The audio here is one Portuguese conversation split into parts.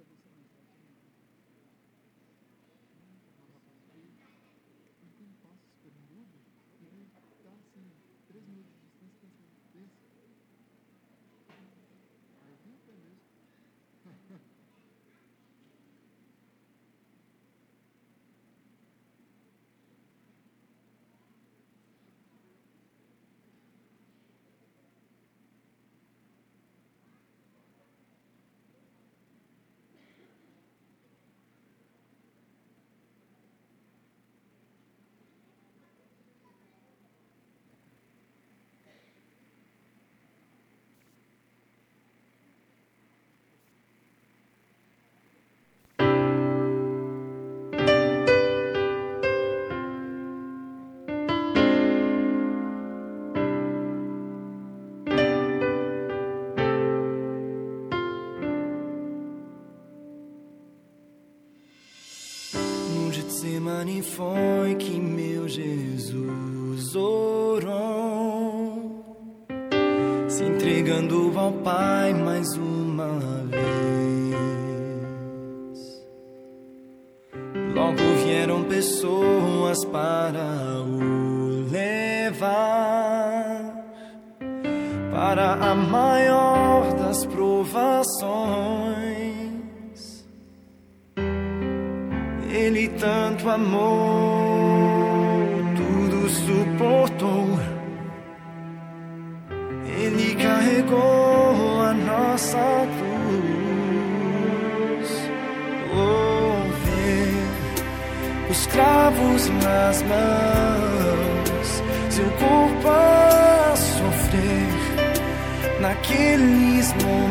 Gracias, Getsemane foi que meu Jesus orou, se entregando ao Pai mais uma vez. Logo vieram pessoas para o levar para a maior amou, tudo suportou. Ele carregou a nossa cruz. Ver os cravos nas mãos, seu corpo a sofrer naqueles momentos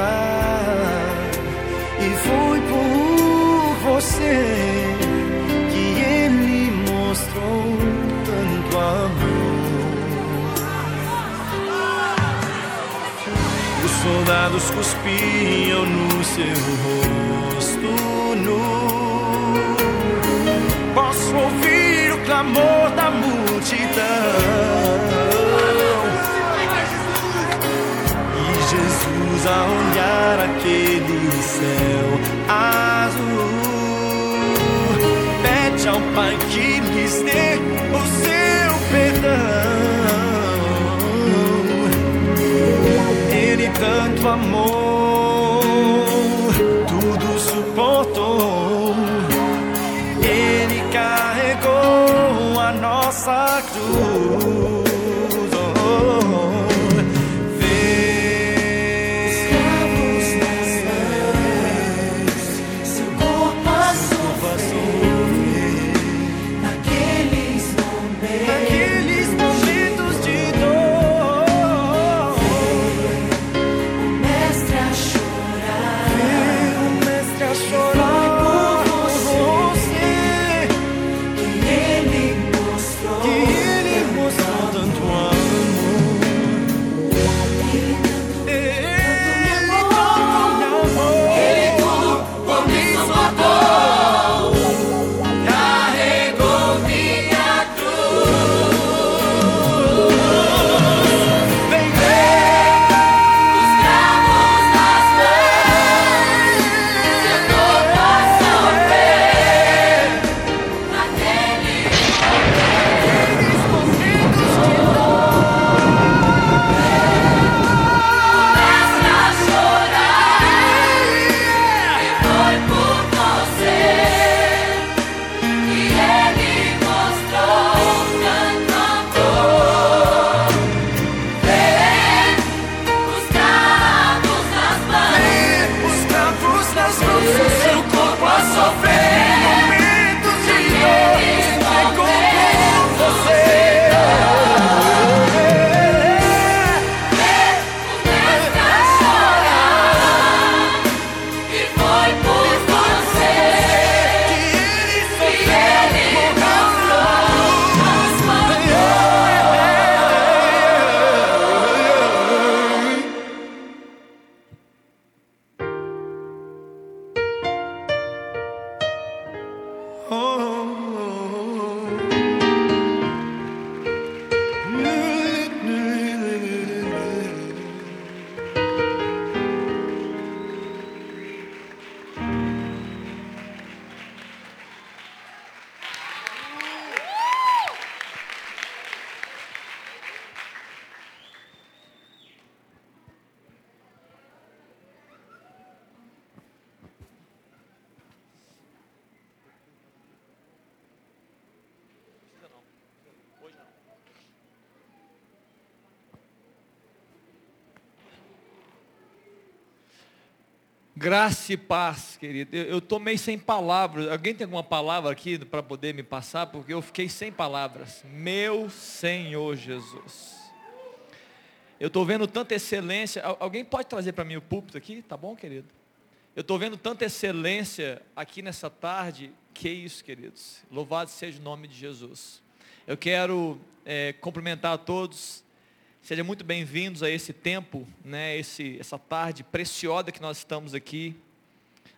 chorar. E foi por você que ele mostrou tanto amor. Os soldados cuspiam no seu rosto nu. Posso ouvir o clamor da multidão. Jesus a olhar aquele céu azul pede ao Pai que lhes dê o seu perdão. Ele tanto amou, tudo suportou. Ele carregou a nossa cruz. Graça e paz, querido. Eu estou meio sem palavras. Alguém tem alguma palavra aqui para poder me passar? Porque eu fiquei sem palavras. Meu Senhor Jesus. Eu estou vendo tanta excelência. Alguém pode trazer para mim o púlpito aqui? Tá bom, querido? Eu estou vendo tanta excelência aqui nessa tarde. Que isso, queridos. Louvado seja o nome de Jesus. Eu quero é, cumprimentar a todos Sejam muito bem-vindos a esse tempo, né, esse, essa tarde preciosa que nós estamos aqui.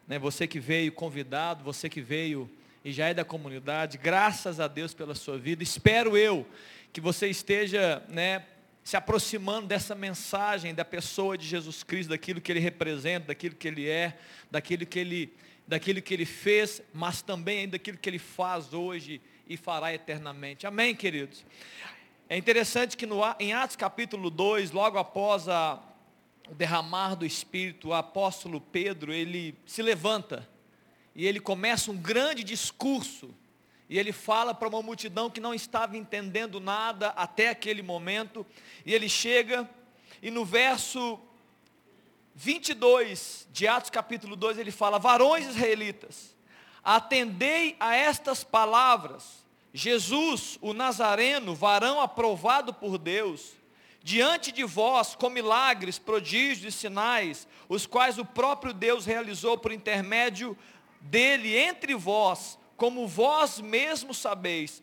Né, você que veio convidado, você que veio e já é da comunidade, graças a Deus pela sua vida. Espero eu que você esteja né, se aproximando dessa mensagem da pessoa de Jesus Cristo, daquilo que ele representa, daquilo que ele é, daquilo que ele, daquilo que ele fez, mas também daquilo que ele faz hoje e fará eternamente. Amém, queridos? É interessante que no, em Atos capítulo 2, logo após a, o derramar do Espírito, o apóstolo Pedro, ele se levanta e ele começa um grande discurso. E ele fala para uma multidão que não estava entendendo nada até aquele momento. E ele chega e no verso 22 de Atos capítulo 2 ele fala: Varões israelitas, atendei a estas palavras Jesus, o Nazareno, varão aprovado por Deus, diante de vós com milagres, prodígios e sinais, os quais o próprio Deus realizou por intermédio dele entre vós, como vós mesmos sabeis,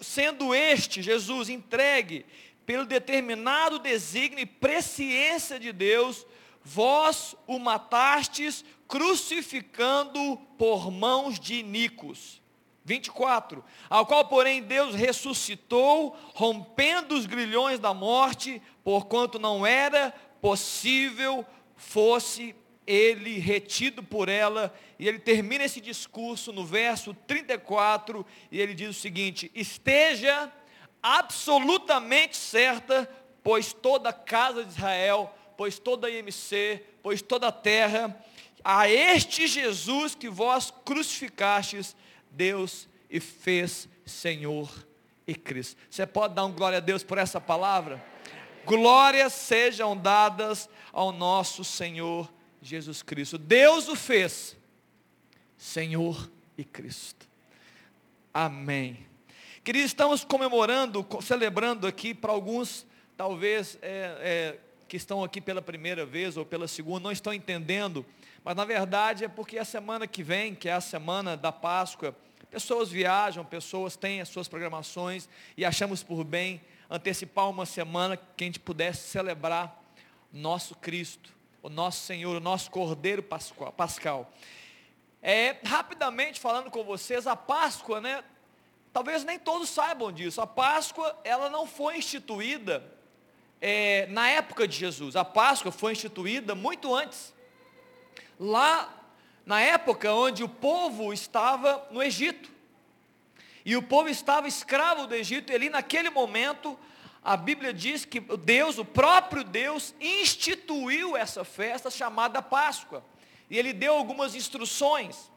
sendo este, Jesus, entregue pelo determinado desígnio e presciência de Deus, vós o matastes, crucificando por mãos de iníquos 24, ao qual, porém, Deus ressuscitou, rompendo os grilhões da morte, porquanto não era possível fosse ele retido por ela, e ele termina esse discurso no verso 34, e ele diz o seguinte: esteja absolutamente certa, pois toda a casa de Israel, pois toda a IMC, pois toda a terra, a este Jesus que vós crucificastes, Deus e fez Senhor e Cristo. Você pode dar um glória a Deus por essa palavra? Glórias sejam dadas ao nosso Senhor Jesus Cristo. Deus o fez Senhor e Cristo. Amém. Queridos, estamos comemorando, celebrando aqui para alguns, talvez é, é, que estão aqui pela primeira vez ou pela segunda, não estão entendendo, mas na verdade é porque a semana que vem, que é a semana da Páscoa, Pessoas viajam, pessoas têm as suas programações e achamos por bem antecipar uma semana que a gente pudesse celebrar nosso Cristo, o nosso Senhor, o nosso Cordeiro Pascal. É, rapidamente falando com vocês, a Páscoa, né? Talvez nem todos saibam disso. A Páscoa, ela não foi instituída é, na época de Jesus. A Páscoa foi instituída muito antes. Lá na época onde o povo estava no Egito. E o povo estava escravo do Egito, e ali naquele momento, a Bíblia diz que Deus, o próprio Deus, instituiu essa festa chamada Páscoa. E ele deu algumas instruções.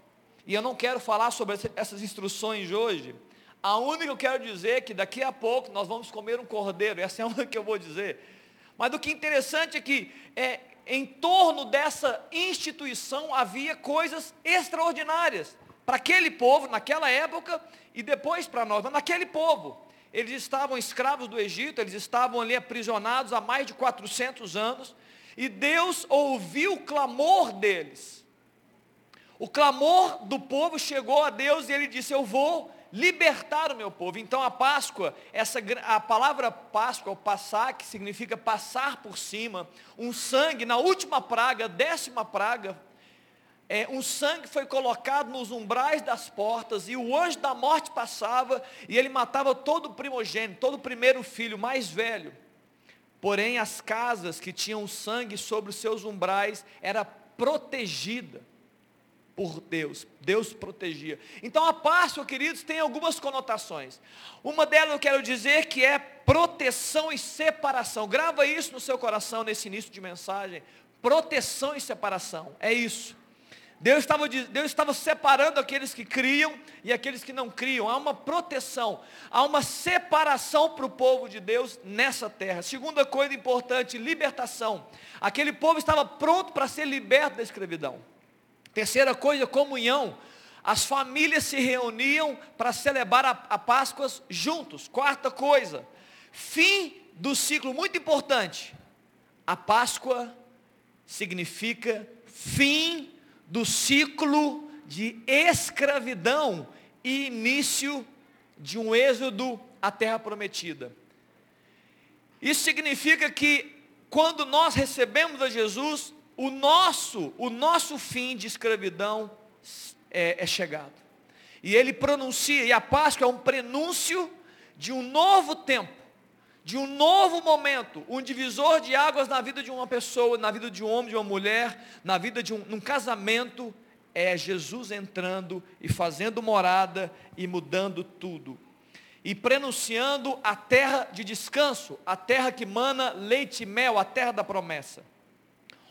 E eu não quero falar sobre essas instruções hoje. A única que eu quero dizer é que daqui a pouco nós vamos comer um cordeiro. Essa é a única que eu vou dizer. Mas o que é interessante é que é, em torno dessa instituição havia coisas extraordinárias para aquele povo naquela época e depois para nós, mas naquele povo. Eles estavam escravos do Egito, eles estavam ali aprisionados há mais de 400 anos, e Deus ouviu o clamor deles. O clamor do povo chegou a Deus e ele disse: Eu vou libertar o meu povo. Então a Páscoa, essa, a palavra Páscoa, o passar, que significa passar por cima, um sangue, na última praga, décima praga, é, um sangue foi colocado nos umbrais das portas, e o anjo da morte passava, e ele matava todo o primogênito, todo o primeiro filho, mais velho. Porém, as casas que tinham sangue sobre os seus umbrais, era protegida por Deus. Deus protegia. Então a Páscoa, queridos, tem algumas conotações. Uma delas eu quero dizer que é proteção e separação. Grava isso no seu coração nesse início de mensagem. Proteção e separação. É isso. Deus estava, Deus estava separando aqueles que criam e aqueles que não criam. Há uma proteção, há uma separação para o povo de Deus nessa terra. Segunda coisa importante, libertação. Aquele povo estava pronto para ser liberto da escravidão. Terceira coisa, comunhão. As famílias se reuniam para celebrar a, a Páscoas juntos. Quarta coisa, fim do ciclo, muito importante. A Páscoa significa fim do ciclo de escravidão e início de um êxodo à terra prometida. Isso significa que quando nós recebemos a Jesus, o nosso, o nosso fim de escravidão é, é chegado. E ele pronuncia, e a Páscoa é um prenúncio de um novo tempo, de um novo momento, um divisor de águas na vida de uma pessoa, na vida de um homem, de uma mulher, na vida de um, um casamento, é Jesus entrando e fazendo morada e mudando tudo. E prenunciando a terra de descanso, a terra que mana leite e mel, a terra da promessa.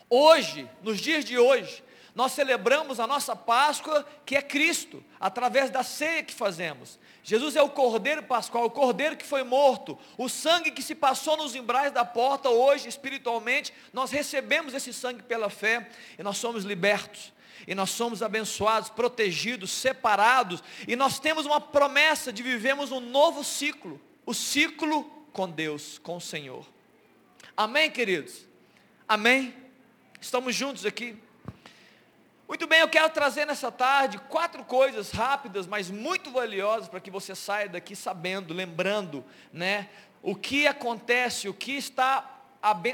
Hoje, nos dias de hoje, nós celebramos a nossa Páscoa, que é Cristo, através da ceia que fazemos. Jesus é o Cordeiro Pascual, o Cordeiro que foi morto, o sangue que se passou nos umbrais da porta, hoje, espiritualmente, nós recebemos esse sangue pela fé e nós somos libertos. E nós somos abençoados, protegidos, separados, e nós temos uma promessa de vivermos um novo ciclo, o ciclo com Deus, com o Senhor. Amém, queridos? Amém? Estamos juntos aqui. Muito bem, eu quero trazer nessa tarde quatro coisas rápidas, mas muito valiosas para que você saia daqui sabendo, lembrando, né, o que acontece, o que está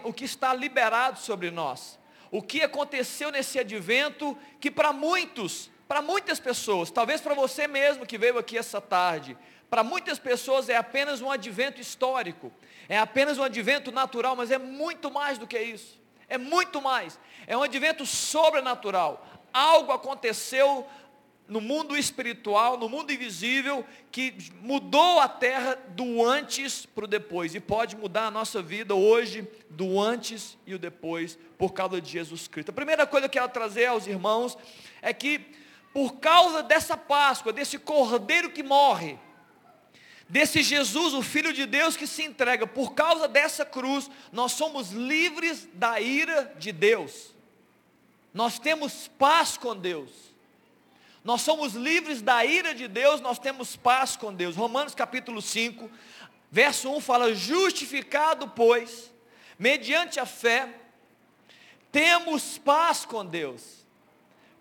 o que está liberado sobre nós. O que aconteceu nesse advento que para muitos, para muitas pessoas, talvez para você mesmo que veio aqui essa tarde, para muitas pessoas é apenas um advento histórico, é apenas um advento natural, mas é muito mais do que isso. É muito mais. É um advento sobrenatural algo aconteceu no mundo espiritual, no mundo invisível, que mudou a terra do antes para o depois. E pode mudar a nossa vida hoje, do antes e o depois, por causa de Jesus Cristo. A primeira coisa que eu quero trazer aos irmãos é que, por causa dessa Páscoa, desse cordeiro que morre, desse Jesus, o Filho de Deus que se entrega, por causa dessa cruz, nós somos livres da ira de Deus. Nós temos paz com Deus. Nós somos livres da ira de Deus, nós temos paz com Deus. Romanos capítulo 5, verso 1 fala: Justificado, pois, mediante a fé, temos paz com Deus,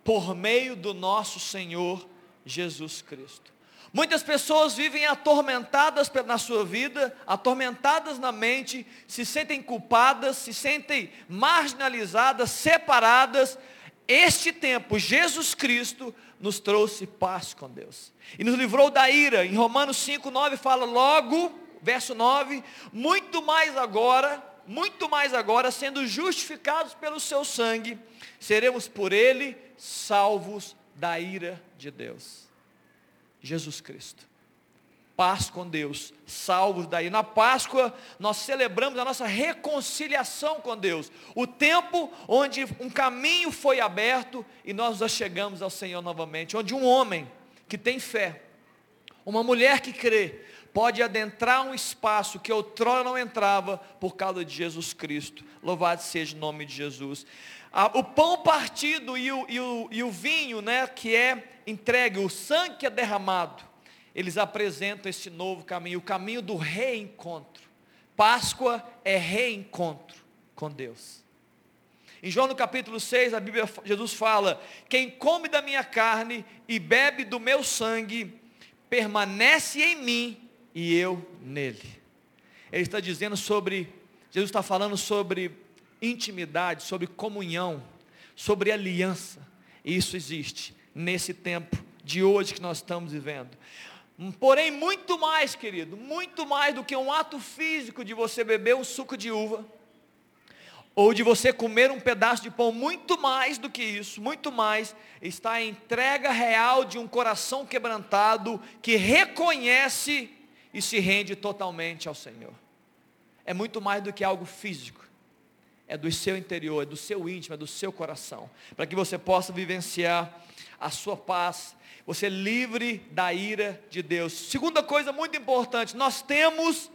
por meio do nosso Senhor Jesus Cristo. Muitas pessoas vivem atormentadas na sua vida, atormentadas na mente, se sentem culpadas, se sentem marginalizadas, separadas. Este tempo, Jesus Cristo nos trouxe paz com Deus. E nos livrou da ira. Em Romanos 5, 9 fala logo, verso 9, muito mais agora, muito mais agora, sendo justificados pelo seu sangue, seremos por ele salvos da ira de Deus. Jesus Cristo. Paz com Deus, salvos daí. Na Páscoa, nós celebramos a nossa reconciliação com Deus. O tempo onde um caminho foi aberto e nós já chegamos ao Senhor novamente. Onde um homem que tem fé, uma mulher que crê, pode adentrar um espaço que outrora não entrava por causa de Jesus Cristo. Louvado seja o nome de Jesus. O pão partido e o, e, o, e o vinho, né, que é entregue, o sangue que é derramado, eles apresentam esse novo caminho, o caminho do reencontro. Páscoa é reencontro com Deus. Em João no capítulo 6, a Bíblia, Jesus fala: Quem come da minha carne e bebe do meu sangue, permanece em mim e eu nele. Ele está dizendo sobre, Jesus está falando sobre intimidade, sobre comunhão, sobre aliança. Isso existe nesse tempo de hoje que nós estamos vivendo. Porém, muito mais, querido, muito mais do que um ato físico de você beber um suco de uva, ou de você comer um pedaço de pão, muito mais do que isso, muito mais, está a entrega real de um coração quebrantado que reconhece e se rende totalmente ao Senhor. É muito mais do que algo físico. É do seu interior, é do seu íntimo, é do seu coração, para que você possa vivenciar a sua paz, você livre da ira de Deus. Segunda coisa muito importante, nós temos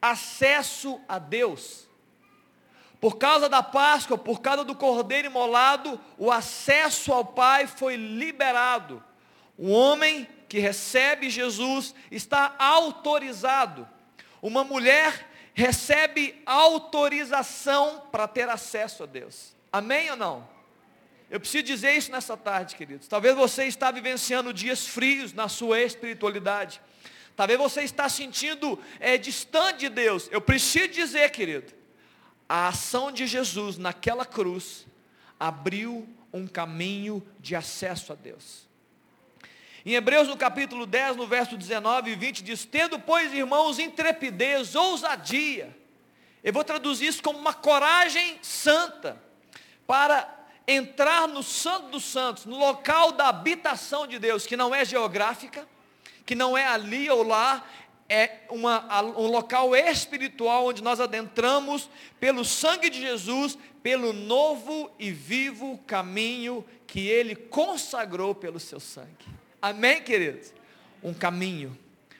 acesso a Deus. Por causa da Páscoa, por causa do cordeiro imolado, o acesso ao Pai foi liberado. O homem que recebe Jesus está autorizado. Uma mulher recebe autorização para ter acesso a Deus. Amém ou não? Eu preciso dizer isso nessa tarde, queridos. Talvez você está vivenciando dias frios na sua espiritualidade. Talvez você está sentindo é, distante de Deus. Eu preciso dizer, querido, a ação de Jesus naquela cruz abriu um caminho de acesso a Deus. Em Hebreus no capítulo 10, no verso 19 e 20, diz, tendo, pois, irmãos, intrepidez, ousadia. Eu vou traduzir isso como uma coragem santa para entrar no Santo dos Santos, no local da habitação de Deus, que não é geográfica, que não é ali ou lá, é uma, um local espiritual onde nós adentramos pelo sangue de Jesus, pelo novo e vivo caminho que Ele consagrou pelo seu sangue. Amém, queridos? Um caminho,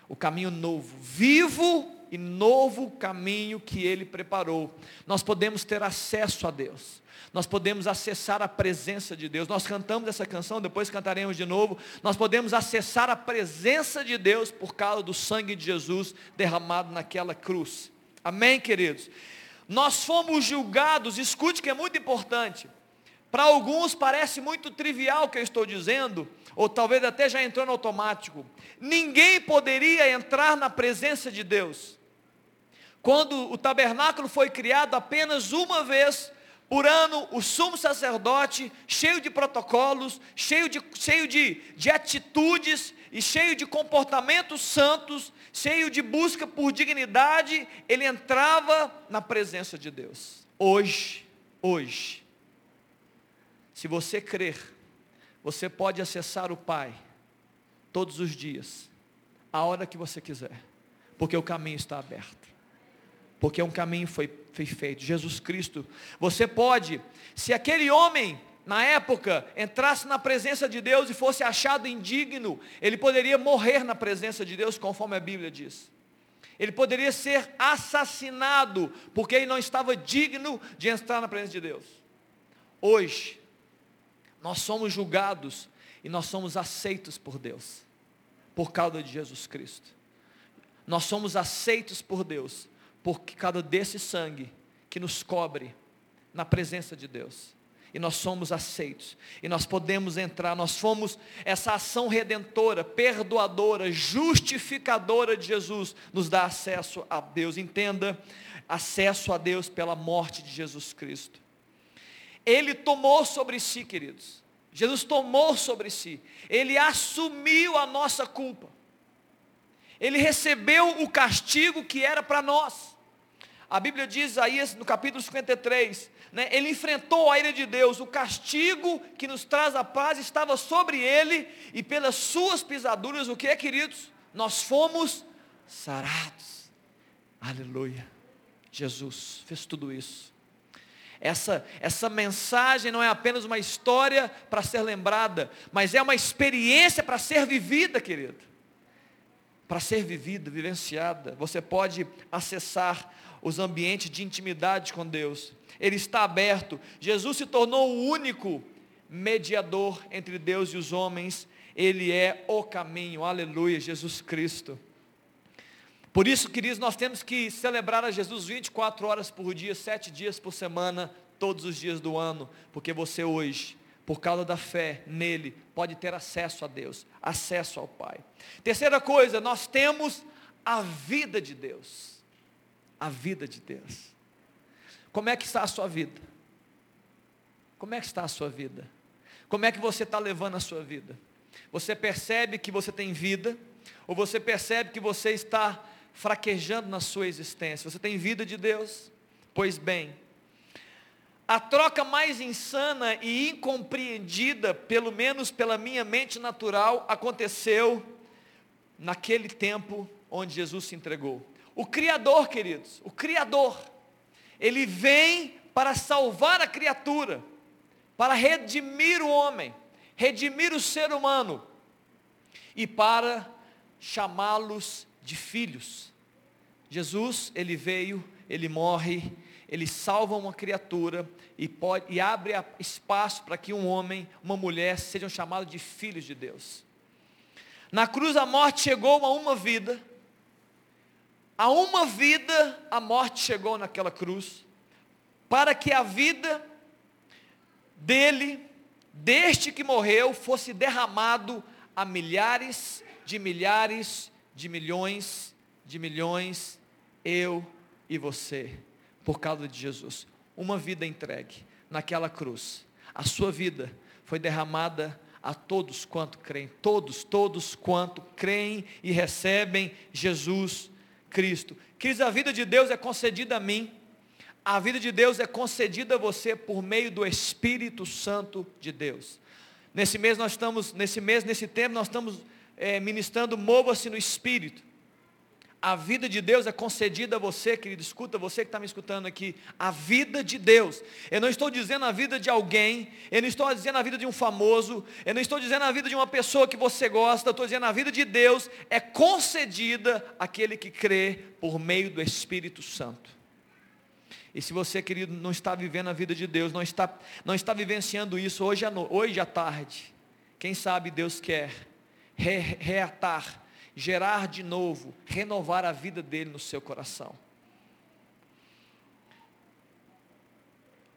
o caminho novo, vivo e novo caminho que Ele preparou. Nós podemos ter acesso a Deus nós podemos acessar a presença de Deus. Nós cantamos essa canção, depois cantaremos de novo. Nós podemos acessar a presença de Deus por causa do sangue de Jesus derramado naquela cruz. Amém, queridos? Nós fomos julgados, escute que é muito importante. Para alguns parece muito trivial o que eu estou dizendo, ou talvez até já entrou no automático. Ninguém poderia entrar na presença de Deus. Quando o tabernáculo foi criado apenas uma vez, por ano, o sumo sacerdote, cheio de protocolos, cheio de, cheio de, de atitudes e cheio de comportamentos santos, cheio de busca por dignidade, ele entrava na presença de Deus. Hoje, hoje, se você crer, você pode acessar o Pai todos os dias, a hora que você quiser, porque o caminho está aberto porque um caminho foi, foi feito, Jesus Cristo. Você pode, se aquele homem na época entrasse na presença de Deus e fosse achado indigno, ele poderia morrer na presença de Deus, conforme a Bíblia diz. Ele poderia ser assassinado, porque ele não estava digno de entrar na presença de Deus. Hoje, nós somos julgados e nós somos aceitos por Deus, por causa de Jesus Cristo. Nós somos aceitos por Deus, por causa desse sangue que nos cobre na presença de Deus. E nós somos aceitos. E nós podemos entrar. Nós fomos essa ação redentora, perdoadora, justificadora de Jesus, nos dá acesso a Deus. Entenda, acesso a Deus pela morte de Jesus Cristo. Ele tomou sobre si, queridos. Jesus tomou sobre si. Ele assumiu a nossa culpa. Ele recebeu o castigo que era para nós. A Bíblia diz aí no capítulo 53, né, ele enfrentou a ira de Deus, o castigo que nos traz a paz estava sobre ele, e pelas suas pisaduras, o que é, queridos? Nós fomos sarados. Aleluia. Jesus fez tudo isso. Essa, essa mensagem não é apenas uma história para ser lembrada, mas é uma experiência para ser vivida, querido. Para ser vivida, vivenciada. Você pode acessar os ambientes de intimidade com Deus. Ele está aberto. Jesus se tornou o único mediador entre Deus e os homens. Ele é o caminho. Aleluia, Jesus Cristo. Por isso, queridos, nós temos que celebrar a Jesus 24 horas por dia, 7 dias por semana, todos os dias do ano, porque você hoje, por causa da fé nele, pode ter acesso a Deus, acesso ao Pai. Terceira coisa, nós temos a vida de Deus a vida de Deus. Como é que está a sua vida? Como é que está a sua vida? Como é que você está levando a sua vida? Você percebe que você tem vida? Ou você percebe que você está fraquejando na sua existência? Você tem vida de Deus? Pois bem, a troca mais insana e incompreendida, pelo menos pela minha mente natural, aconteceu naquele tempo onde Jesus se entregou. O Criador, queridos, o Criador, ele vem para salvar a criatura, para redimir o homem, redimir o ser humano e para chamá-los de filhos. Jesus, ele veio, ele morre, ele salva uma criatura e, pode, e abre espaço para que um homem, uma mulher sejam chamados de filhos de Deus. Na cruz a morte chegou a uma vida, a uma vida a morte chegou naquela cruz, para que a vida dele, deste que morreu, fosse derramado a milhares de milhares de milhões de milhões, eu e você por causa de Jesus. Uma vida entregue naquela cruz. A sua vida foi derramada a todos quanto creem, todos, todos quanto creem e recebem Jesus Cristo. Queridos, a vida de Deus é concedida a mim, a vida de Deus é concedida a você por meio do Espírito Santo de Deus. Nesse mês nós estamos, nesse mês, nesse tempo, nós estamos é, ministrando Mova-se no Espírito. A vida de Deus é concedida a você, querido, escuta, você que está me escutando aqui, a vida de Deus. Eu não estou dizendo a vida de alguém, eu não estou dizendo a vida de um famoso, eu não estou dizendo a vida de uma pessoa que você gosta, eu estou dizendo a vida de Deus é concedida àquele que crê por meio do Espírito Santo. E se você, querido, não está vivendo a vida de Deus, não está, não está vivenciando isso hoje à, no, hoje à tarde, quem sabe Deus quer re, reatar gerar de novo, renovar a vida dele no seu coração.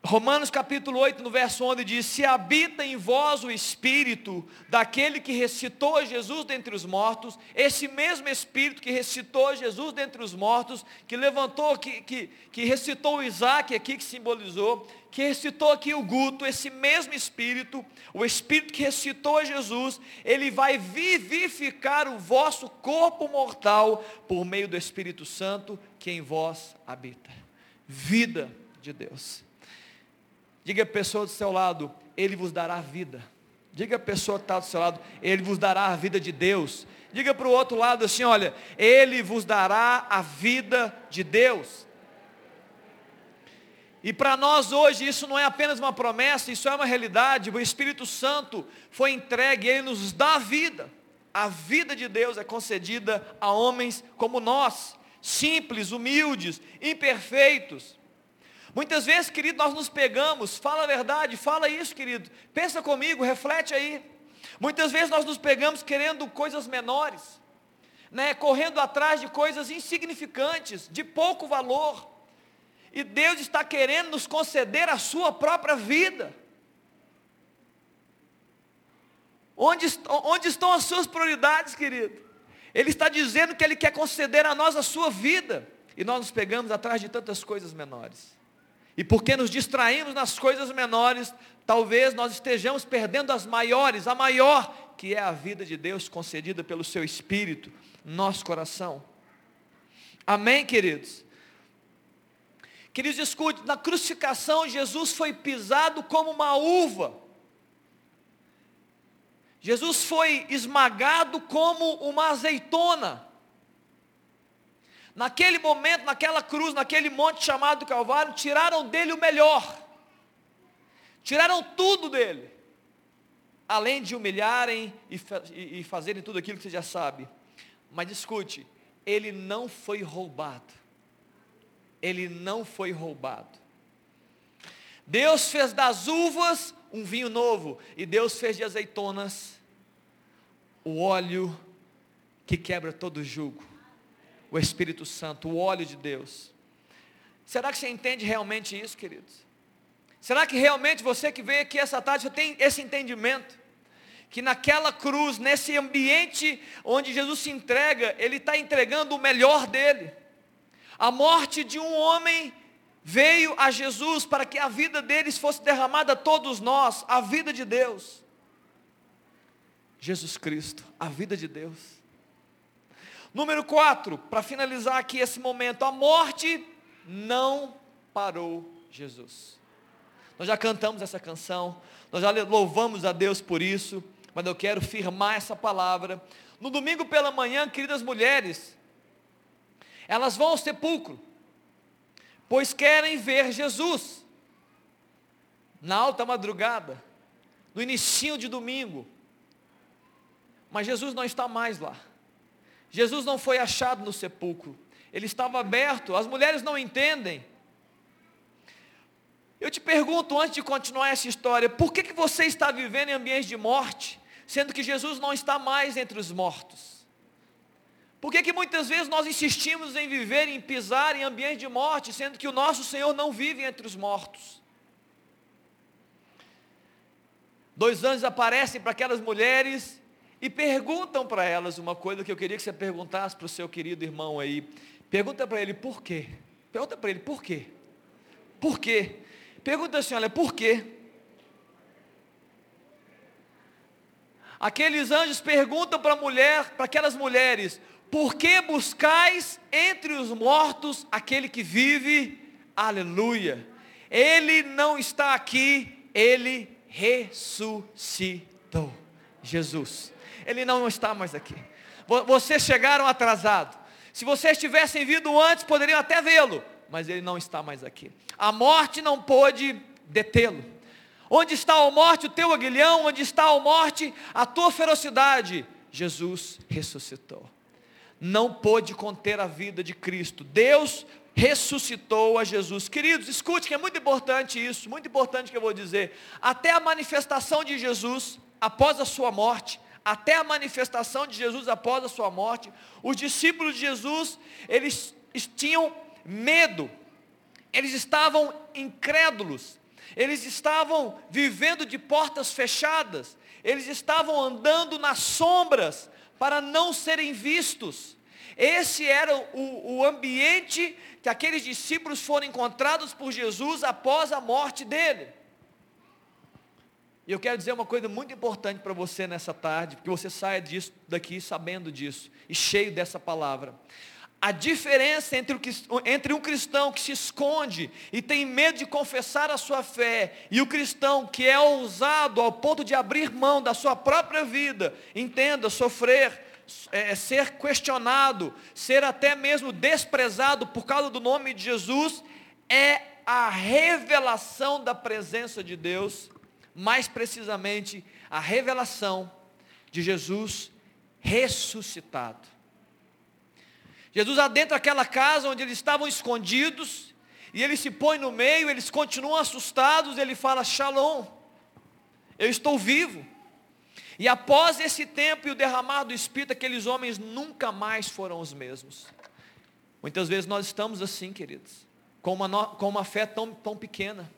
Romanos capítulo 8, no verso 11 diz: Se habita em vós o espírito daquele que ressuscitou Jesus dentre os mortos, esse mesmo espírito que ressuscitou Jesus dentre os mortos, que levantou, que, que, que ressuscitou Isaac aqui, que simbolizou, que ressuscitou aqui o Guto, esse mesmo espírito, o espírito que ressuscitou Jesus, ele vai vivificar o vosso corpo mortal por meio do Espírito Santo que em vós habita. Vida de Deus. Diga a pessoa do seu lado, Ele vos dará vida. Diga a pessoa que está do seu lado, Ele vos dará a vida de Deus. Diga para o outro lado assim, olha, Ele vos dará a vida de Deus. E para nós hoje isso não é apenas uma promessa, isso é uma realidade. O Espírito Santo foi entregue, Ele nos dá a vida. A vida de Deus é concedida a homens como nós, simples, humildes, imperfeitos. Muitas vezes, querido, nós nos pegamos, fala a verdade, fala isso, querido. Pensa comigo, reflete aí. Muitas vezes nós nos pegamos querendo coisas menores, né, correndo atrás de coisas insignificantes, de pouco valor. E Deus está querendo nos conceder a sua própria vida. Onde, onde estão as suas prioridades, querido? Ele está dizendo que Ele quer conceder a nós a sua vida. E nós nos pegamos atrás de tantas coisas menores. E porque nos distraímos nas coisas menores, talvez nós estejamos perdendo as maiores, a maior, que é a vida de Deus concedida pelo seu Espírito, no nosso coração. Amém, queridos? Queridos, escute, na crucificação Jesus foi pisado como uma uva. Jesus foi esmagado como uma azeitona. Naquele momento, naquela cruz, naquele monte chamado Calvário, tiraram dele o melhor. Tiraram tudo dele. Além de humilharem e, e fazerem tudo aquilo que você já sabe. Mas escute, ele não foi roubado. Ele não foi roubado. Deus fez das uvas um vinho novo. E Deus fez de azeitonas o óleo que quebra todo jugo o Espírito Santo, o óleo de Deus. Será que você entende realmente isso, queridos? Será que realmente você que veio aqui essa tarde, tem esse entendimento? Que naquela cruz, nesse ambiente onde Jesus se entrega, Ele está entregando o melhor dele. A morte de um homem veio a Jesus para que a vida deles fosse derramada a todos nós, a vida de Deus. Jesus Cristo, a vida de Deus. Número 4, para finalizar aqui esse momento, a morte não parou Jesus. Nós já cantamos essa canção, nós já louvamos a Deus por isso, mas eu quero firmar essa palavra. No domingo pela manhã, queridas mulheres, elas vão ao sepulcro, pois querem ver Jesus. na alta madrugada, no início de domingo. Mas Jesus não está mais lá. Jesus não foi achado no sepulcro. Ele estava aberto. As mulheres não entendem. Eu te pergunto, antes de continuar essa história, por que, que você está vivendo em ambiente de morte, sendo que Jesus não está mais entre os mortos? Por que, que muitas vezes nós insistimos em viver, em pisar em ambiente de morte, sendo que o nosso Senhor não vive entre os mortos? Dois anjos aparecem para aquelas mulheres e perguntam para elas uma coisa que eu queria que você perguntasse para o seu querido irmão aí. Pergunta para ele por quê? Pergunta para ele por quê? Por quê? Pergunta assim, olha, por quê? Aqueles anjos perguntam para mulher, para aquelas mulheres, por que buscais entre os mortos aquele que vive? Aleluia. Ele não está aqui, ele ressuscitou. Jesus. Ele não está mais aqui. Vocês chegaram atrasados. Se vocês tivessem vindo antes, poderiam até vê-lo mas ele não está mais aqui. A morte não pôde detê-lo. Onde está a morte, o teu aguilhão? Onde está a morte, a tua ferocidade? Jesus ressuscitou. Não pôde conter a vida de Cristo. Deus ressuscitou a Jesus. Queridos, escute que é muito importante isso, muito importante que eu vou dizer. Até a manifestação de Jesus, após a sua morte, até a manifestação de Jesus após a sua morte, os discípulos de Jesus, eles tinham medo, eles estavam incrédulos, eles estavam vivendo de portas fechadas, eles estavam andando nas sombras para não serem vistos. Esse era o, o ambiente que aqueles discípulos foram encontrados por Jesus após a morte dele. E eu quero dizer uma coisa muito importante para você nessa tarde, porque você saia disso, daqui sabendo disso e cheio dessa palavra. A diferença entre, o, entre um cristão que se esconde e tem medo de confessar a sua fé e o cristão que é ousado ao ponto de abrir mão da sua própria vida, entenda, sofrer, é, ser questionado, ser até mesmo desprezado por causa do nome de Jesus, é a revelação da presença de Deus, mais precisamente a revelação de Jesus ressuscitado. Jesus adentra aquela casa onde eles estavam escondidos, e ele se põe no meio, eles continuam assustados, ele fala: Shalom, eu estou vivo. E após esse tempo e o derramar do Espírito, aqueles homens nunca mais foram os mesmos. Muitas vezes nós estamos assim, queridos, com uma, com uma fé tão, tão pequena,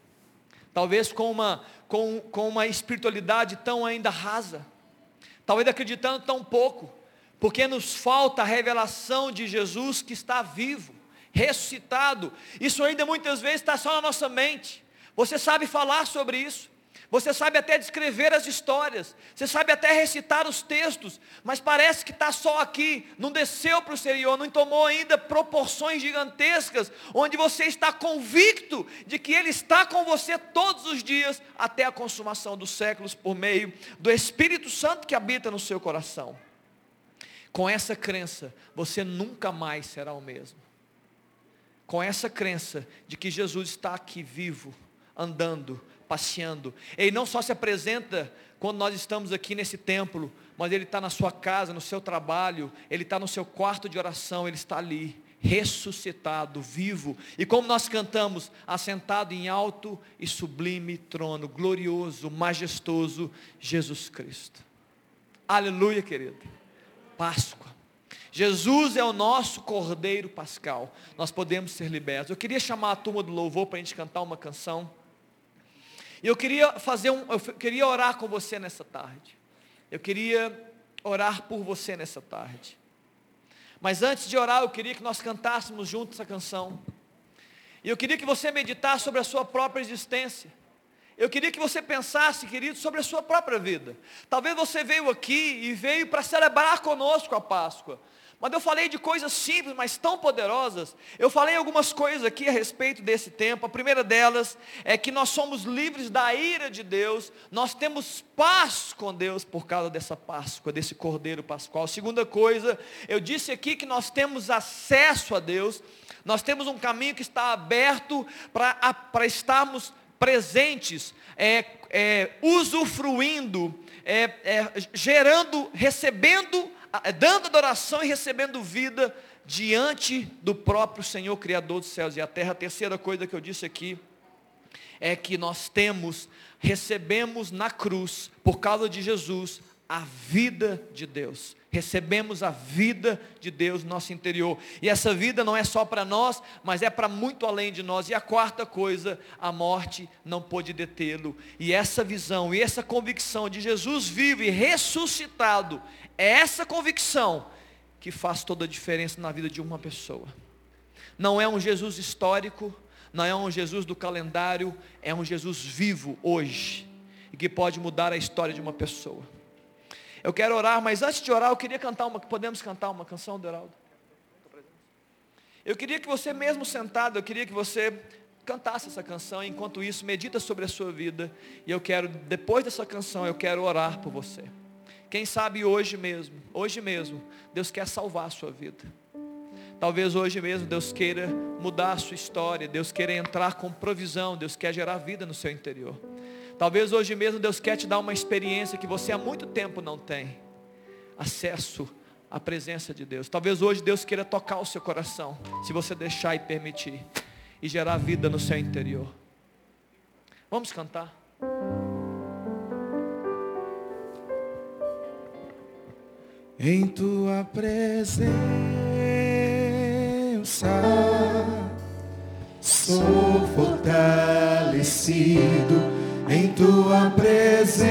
talvez com uma, com, com uma espiritualidade tão ainda rasa, talvez acreditando tão pouco, porque nos falta a revelação de Jesus que está vivo, ressuscitado. Isso ainda muitas vezes está só na nossa mente. Você sabe falar sobre isso. Você sabe até descrever as histórias, você sabe até recitar os textos, mas parece que está só aqui, não desceu para o Senhor, não tomou ainda proporções gigantescas, onde você está convicto de que Ele está com você todos os dias, até a consumação dos séculos, por meio do Espírito Santo que habita no seu coração. Com essa crença, você nunca mais será o mesmo. Com essa crença de que Jesus está aqui vivo, andando, passeando. Ele não só se apresenta quando nós estamos aqui nesse templo, mas Ele está na sua casa, no seu trabalho, Ele está no seu quarto de oração, Ele está ali, ressuscitado, vivo. E como nós cantamos, assentado em alto e sublime trono, glorioso, majestoso, Jesus Cristo. Aleluia, querido. Páscoa. Jesus é o nosso Cordeiro Pascal. Nós podemos ser libertos. Eu queria chamar a turma do louvor para a gente cantar uma canção. E eu queria fazer um, eu queria orar com você nessa tarde. Eu queria orar por você nessa tarde. Mas antes de orar, eu queria que nós cantássemos juntos essa canção. E eu queria que você meditasse sobre a sua própria existência. Eu queria que você pensasse, querido, sobre a sua própria vida. Talvez você veio aqui e veio para celebrar conosco a Páscoa. Mas eu falei de coisas simples, mas tão poderosas. Eu falei algumas coisas aqui a respeito desse tempo. A primeira delas é que nós somos livres da ira de Deus. Nós temos paz com Deus por causa dessa Páscoa, desse Cordeiro Pascual. Segunda coisa, eu disse aqui que nós temos acesso a Deus. Nós temos um caminho que está aberto para estarmos presentes, é, é, usufruindo, é, é, gerando, recebendo, dando adoração e recebendo vida diante do próprio Senhor Criador dos céus e a terra. A terceira coisa que eu disse aqui é que nós temos, recebemos na cruz, por causa de Jesus, a vida de Deus. Recebemos a vida de Deus no nosso interior. E essa vida não é só para nós, mas é para muito além de nós. E a quarta coisa, a morte não pôde detê-lo. E essa visão e essa convicção de Jesus vivo e ressuscitado, é essa convicção que faz toda a diferença na vida de uma pessoa. Não é um Jesus histórico, não é um Jesus do calendário, é um Jesus vivo hoje e que pode mudar a história de uma pessoa. Eu quero orar, mas antes de orar, eu queria cantar uma, podemos cantar uma canção, Doraldo? Eu queria que você mesmo sentado, eu queria que você cantasse essa canção, enquanto isso, medita sobre a sua vida, e eu quero, depois dessa canção, eu quero orar por você. Quem sabe hoje mesmo, hoje mesmo, Deus quer salvar a sua vida. Talvez hoje mesmo Deus queira mudar a sua história, Deus queira entrar com provisão, Deus quer gerar vida no seu interior. Talvez hoje mesmo Deus quer te dar uma experiência que você há muito tempo não tem. Acesso à presença de Deus. Talvez hoje Deus queira tocar o seu coração, se você deixar e permitir, e gerar vida no seu interior. Vamos cantar. Em tua presença. Sou fortalecido em tua presença,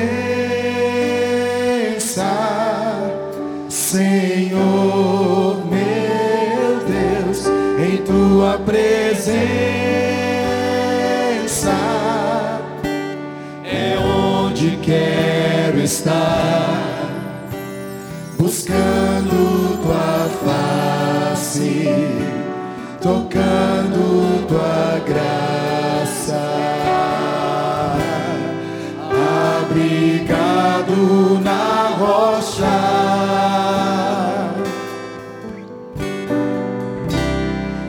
Senhor meu Deus, em tua presença. É onde quero estar, buscando tua face, tocando tua graça. abrigado na rocha.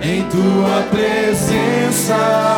Em tua presença,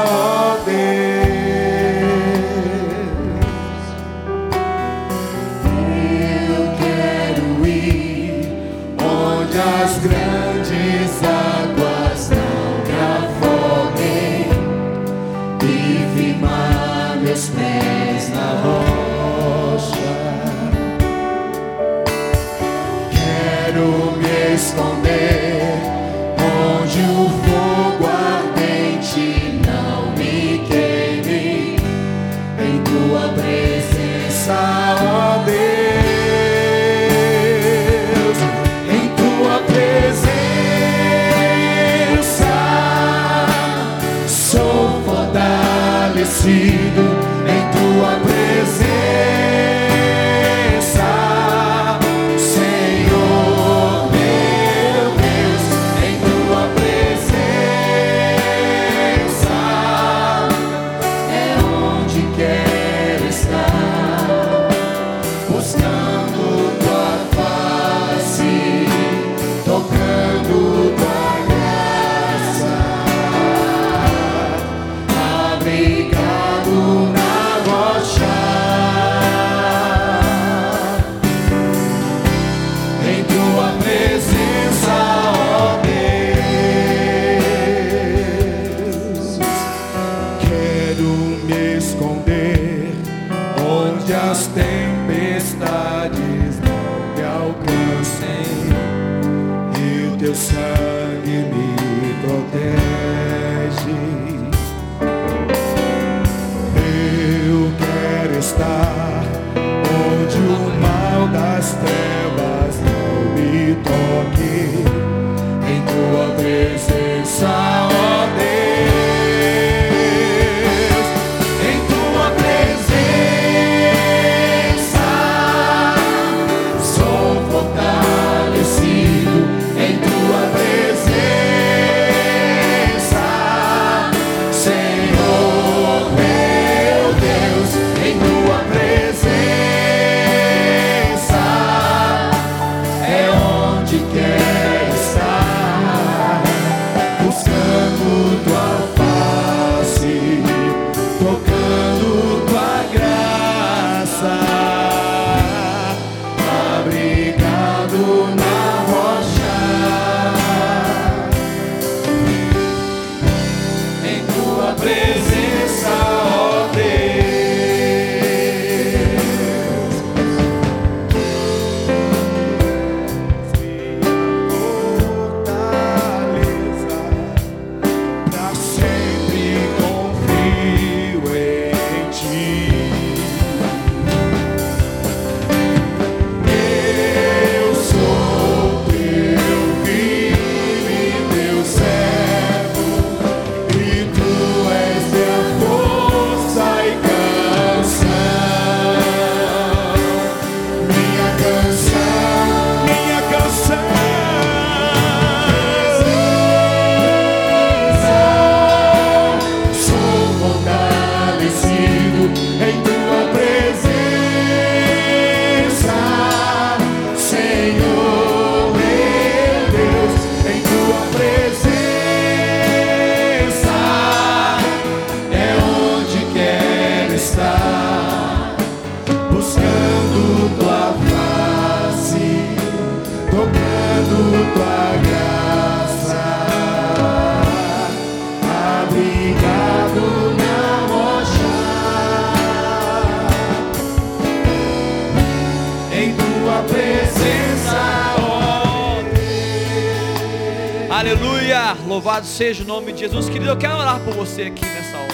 seja o nome de Jesus. Querido, eu quero orar por você aqui nessa hora.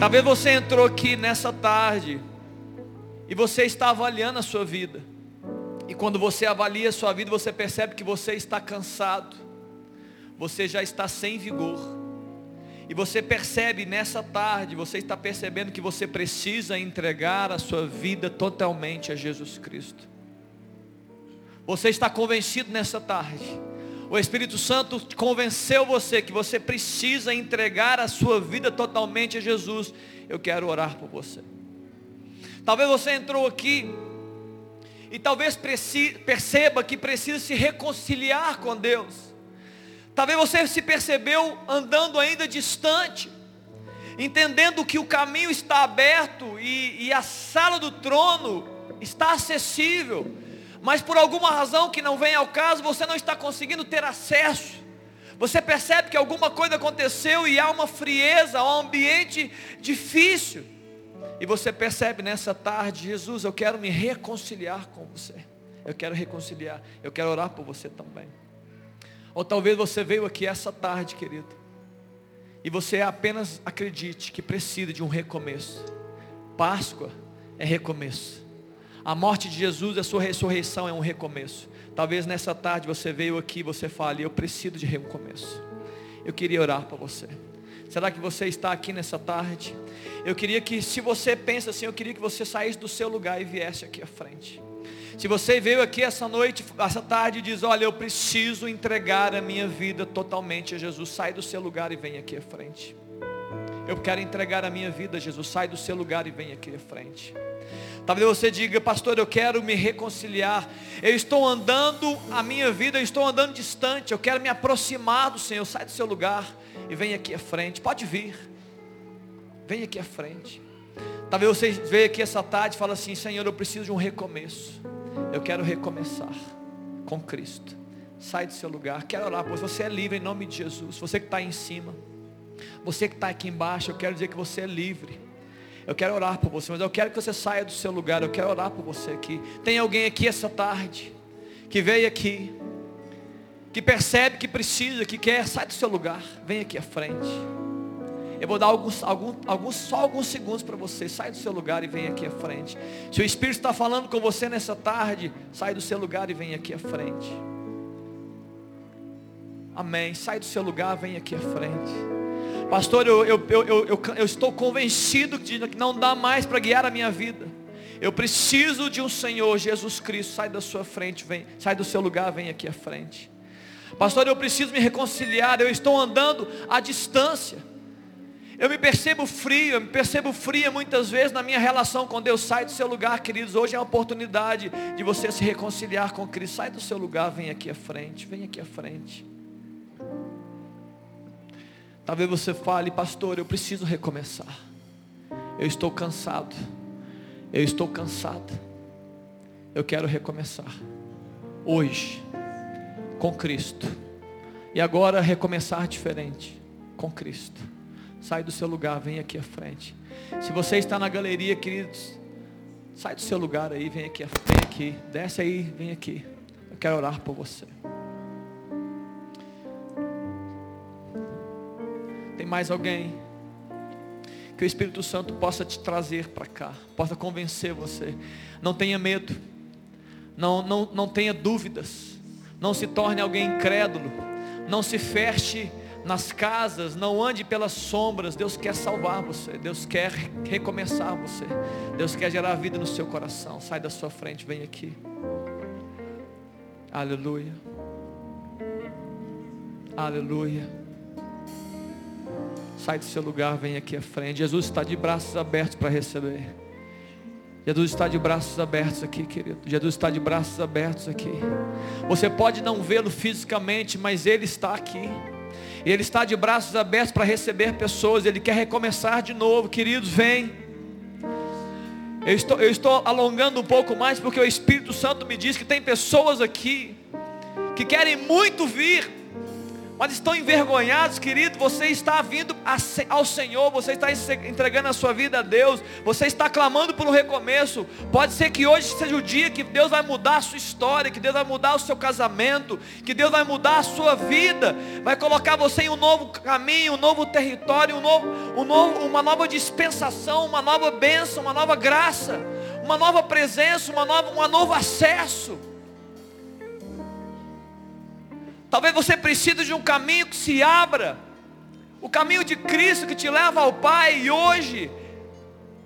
Talvez você entrou aqui nessa tarde e você está avaliando a sua vida. E quando você avalia a sua vida, você percebe que você está cansado. Você já está sem vigor. E você percebe nessa tarde, você está percebendo que você precisa entregar a sua vida totalmente a Jesus Cristo. Você está convencido nessa tarde. O Espírito Santo convenceu você que você precisa entregar a sua vida totalmente a Jesus. Eu quero orar por você. Talvez você entrou aqui e talvez perceba que precisa se reconciliar com Deus. Talvez você se percebeu andando ainda distante, entendendo que o caminho está aberto e, e a sala do trono está acessível mas por alguma razão que não vem ao caso, você não está conseguindo ter acesso. Você percebe que alguma coisa aconteceu e há uma frieza, há um ambiente difícil. E você percebe nessa tarde, Jesus, eu quero me reconciliar com você. Eu quero reconciliar, eu quero orar por você também. Ou talvez você veio aqui essa tarde, querido, e você apenas acredite que precisa de um recomeço. Páscoa é recomeço. A morte de Jesus, a sua ressurreição é um recomeço. Talvez nessa tarde você veio aqui e você fale, eu preciso de recomeço. Eu queria orar para você. Será que você está aqui nessa tarde? Eu queria que, se você pensa assim, eu queria que você saísse do seu lugar e viesse aqui à frente. Se você veio aqui essa noite, essa tarde e diz, olha, eu preciso entregar a minha vida totalmente a Jesus, sai do seu lugar e vem aqui à frente. Eu quero entregar a minha vida a Jesus, sai do seu lugar e vem aqui à frente. Talvez você diga, pastor, eu quero me reconciliar. Eu estou andando a minha vida, eu estou andando distante. Eu quero me aproximar do Senhor. Sai do seu lugar e vem aqui à frente. Pode vir. Vem aqui à frente. Talvez você veja aqui essa tarde e fala assim, Senhor, eu preciso de um recomeço. Eu quero recomeçar com Cristo. Sai do seu lugar. Quero orar por você. É livre em nome de Jesus. Você que está em cima. Você que está aqui embaixo, eu quero dizer que você é livre. Eu quero orar por você, mas eu quero que você saia do seu lugar. Eu quero orar por você aqui. Tem alguém aqui essa tarde que veio aqui, que percebe que precisa, que quer, sai do seu lugar. Vem aqui à frente. Eu vou dar alguns, alguns, só alguns segundos para você. Sai do seu lugar e vem aqui à frente. Se o Espírito está falando com você nessa tarde, sai do seu lugar e vem aqui à frente. Amém. Sai do seu lugar, vem aqui à frente. Pastor, eu, eu, eu, eu, estou convencido que não dá mais para guiar a minha vida. Eu preciso de um Senhor, Jesus Cristo. Sai da sua frente, vem, sai do seu lugar, vem aqui à frente. Pastor, eu preciso me reconciliar. Eu estou andando à distância. Eu me percebo frio, eu me percebo fria muitas vezes na minha relação com Deus. Sai do seu lugar, queridos. Hoje é a oportunidade de você se reconciliar com Cristo. Sai do seu lugar, vem aqui à frente. Vem aqui à frente. Talvez você fale, pastor, eu preciso recomeçar. Eu estou cansado. Eu estou cansado. Eu quero recomeçar. Hoje, com Cristo. E agora recomeçar diferente, com Cristo. Sai do seu lugar, vem aqui à frente. Se você está na galeria, queridos, sai do seu lugar aí, vem aqui, vem aqui, desce aí, vem aqui. Eu quero orar por você. Tem mais alguém? Que o Espírito Santo possa te trazer para cá, possa convencer você. Não tenha medo, não, não, não tenha dúvidas, não se torne alguém incrédulo, não se feche nas casas, não ande pelas sombras. Deus quer salvar você, Deus quer recomeçar você, Deus quer gerar vida no seu coração. Sai da sua frente, vem aqui. Aleluia. Aleluia. Sai do seu lugar, vem aqui à frente. Jesus está de braços abertos para receber. Jesus está de braços abertos aqui, querido. Jesus está de braços abertos aqui. Você pode não vê-lo fisicamente, mas Ele está aqui. Ele está de braços abertos para receber pessoas. Ele quer recomeçar de novo, queridos. Vem. Eu estou, eu estou alongando um pouco mais porque o Espírito Santo me diz que tem pessoas aqui que querem muito vir, mas estão envergonhados, querido, você está vindo ao Senhor, você está entregando a sua vida a Deus, você está clamando por um recomeço. Pode ser que hoje seja o dia que Deus vai mudar a sua história, que Deus vai mudar o seu casamento, que Deus vai mudar a sua vida, vai colocar você em um novo caminho, um novo território, um novo, um novo, uma nova dispensação, uma nova bênção, uma nova graça, uma nova presença, uma nova, um novo acesso. Talvez você precise de um caminho que se abra. O caminho de Cristo que te leva ao Pai. E hoje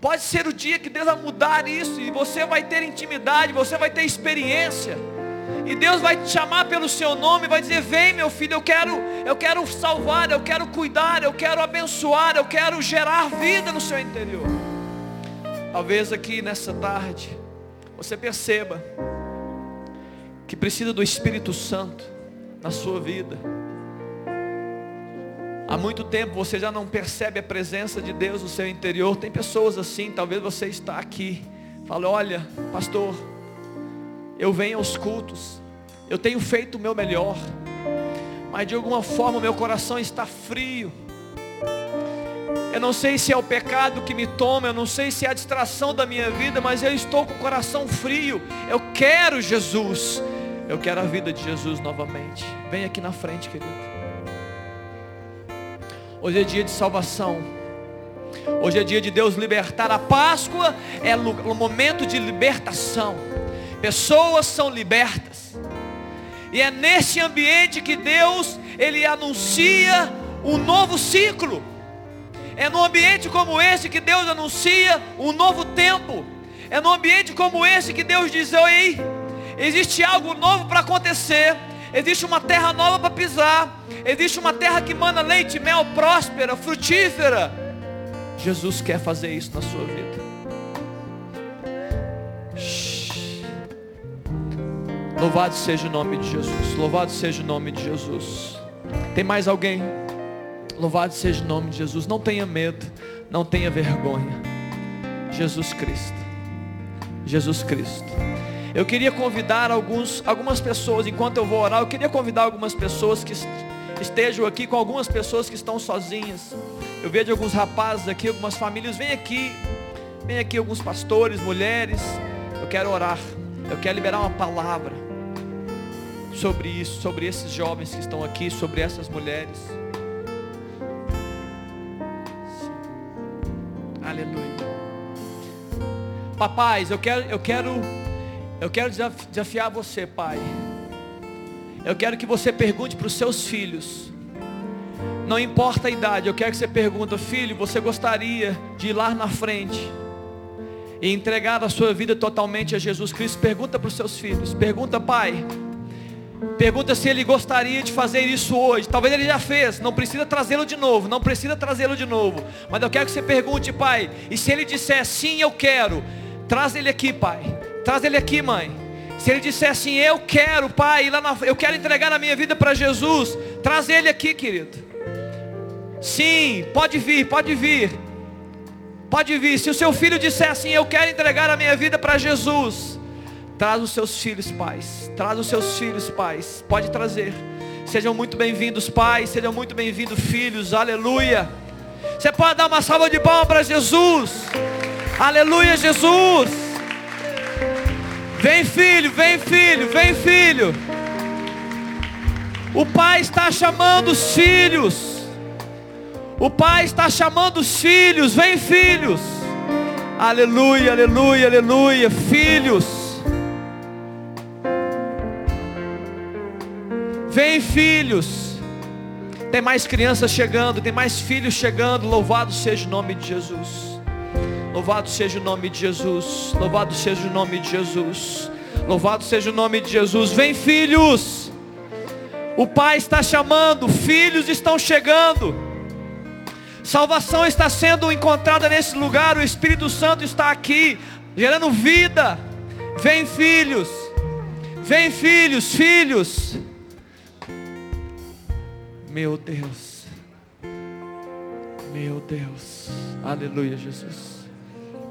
pode ser o dia que Deus vai mudar isso. E você vai ter intimidade, você vai ter experiência. E Deus vai te chamar pelo seu nome, vai dizer: "Vem, meu filho, eu quero, eu quero salvar, eu quero cuidar, eu quero abençoar, eu quero gerar vida no seu interior". Talvez aqui nessa tarde você perceba que precisa do Espírito Santo na sua vida. Há muito tempo você já não percebe a presença de Deus no seu interior. Tem pessoas assim, talvez você está aqui. Fala, olha, pastor, eu venho aos cultos, eu tenho feito o meu melhor, mas de alguma forma o meu coração está frio. Eu não sei se é o pecado que me toma, eu não sei se é a distração da minha vida, mas eu estou com o coração frio. Eu quero Jesus. Eu quero a vida de Jesus novamente. Vem aqui na frente, querido. Hoje é dia de salvação. Hoje é dia de Deus libertar. A Páscoa é o momento de libertação. Pessoas são libertas. E é nesse ambiente que Deus ele anuncia um novo ciclo. É no ambiente como esse que Deus anuncia um novo tempo. É no ambiente como esse que Deus diz: "Ei, Existe algo novo para acontecer. Existe uma terra nova para pisar. Existe uma terra que manda leite, mel, próspera, frutífera. Jesus quer fazer isso na sua vida. Louvado seja o nome de Jesus. Louvado seja o nome de Jesus. Tem mais alguém? Louvado seja o nome de Jesus. Não tenha medo. Não tenha vergonha. Jesus Cristo. Jesus Cristo. Eu queria convidar alguns, algumas pessoas, enquanto eu vou orar, eu queria convidar algumas pessoas que estejam aqui, com algumas pessoas que estão sozinhas. Eu vejo alguns rapazes aqui, algumas famílias, vem aqui, vem aqui alguns pastores, mulheres. Eu quero orar, eu quero liberar uma palavra sobre isso, sobre esses jovens que estão aqui, sobre essas mulheres. Aleluia. Papais, eu quero, eu quero eu quero desafiar você, pai. Eu quero que você pergunte para os seus filhos. Não importa a idade, eu quero que você pergunte, filho, você gostaria de ir lá na frente e entregar a sua vida totalmente a Jesus Cristo? Pergunta para os seus filhos. Pergunta, pai. Pergunta se ele gostaria de fazer isso hoje. Talvez ele já fez, não precisa trazê-lo de novo, não precisa trazê-lo de novo. Mas eu quero que você pergunte, pai. E se ele disser sim, eu quero, traz ele aqui, pai. Traz ele aqui, mãe. Se ele disser assim, eu quero, pai, lá na, eu quero entregar a minha vida para Jesus, traz ele aqui, querido. Sim, pode vir, pode vir. Pode vir. Se o seu filho disser assim, eu quero entregar a minha vida para Jesus, traz os seus filhos, pais. Traz os seus filhos, pais. Pode trazer. Sejam muito bem-vindos, pais. Sejam muito bem-vindos, filhos. Aleluia. Você pode dar uma salva de palmas para Jesus. Aleluia, Jesus. Vem filho, vem filho, vem filho. O pai está chamando os filhos. O pai está chamando os filhos, vem filhos. Aleluia, aleluia, aleluia, filhos. Vem filhos. Tem mais crianças chegando, tem mais filhos chegando. Louvado seja o nome de Jesus. Louvado seja o nome de Jesus. Louvado seja o nome de Jesus. Louvado seja o nome de Jesus. Vem, filhos. O Pai está chamando, filhos estão chegando. Salvação está sendo encontrada nesse lugar. O Espírito Santo está aqui, gerando vida. Vem, filhos. Vem, filhos, filhos. Meu Deus. Meu Deus. Aleluia, Jesus.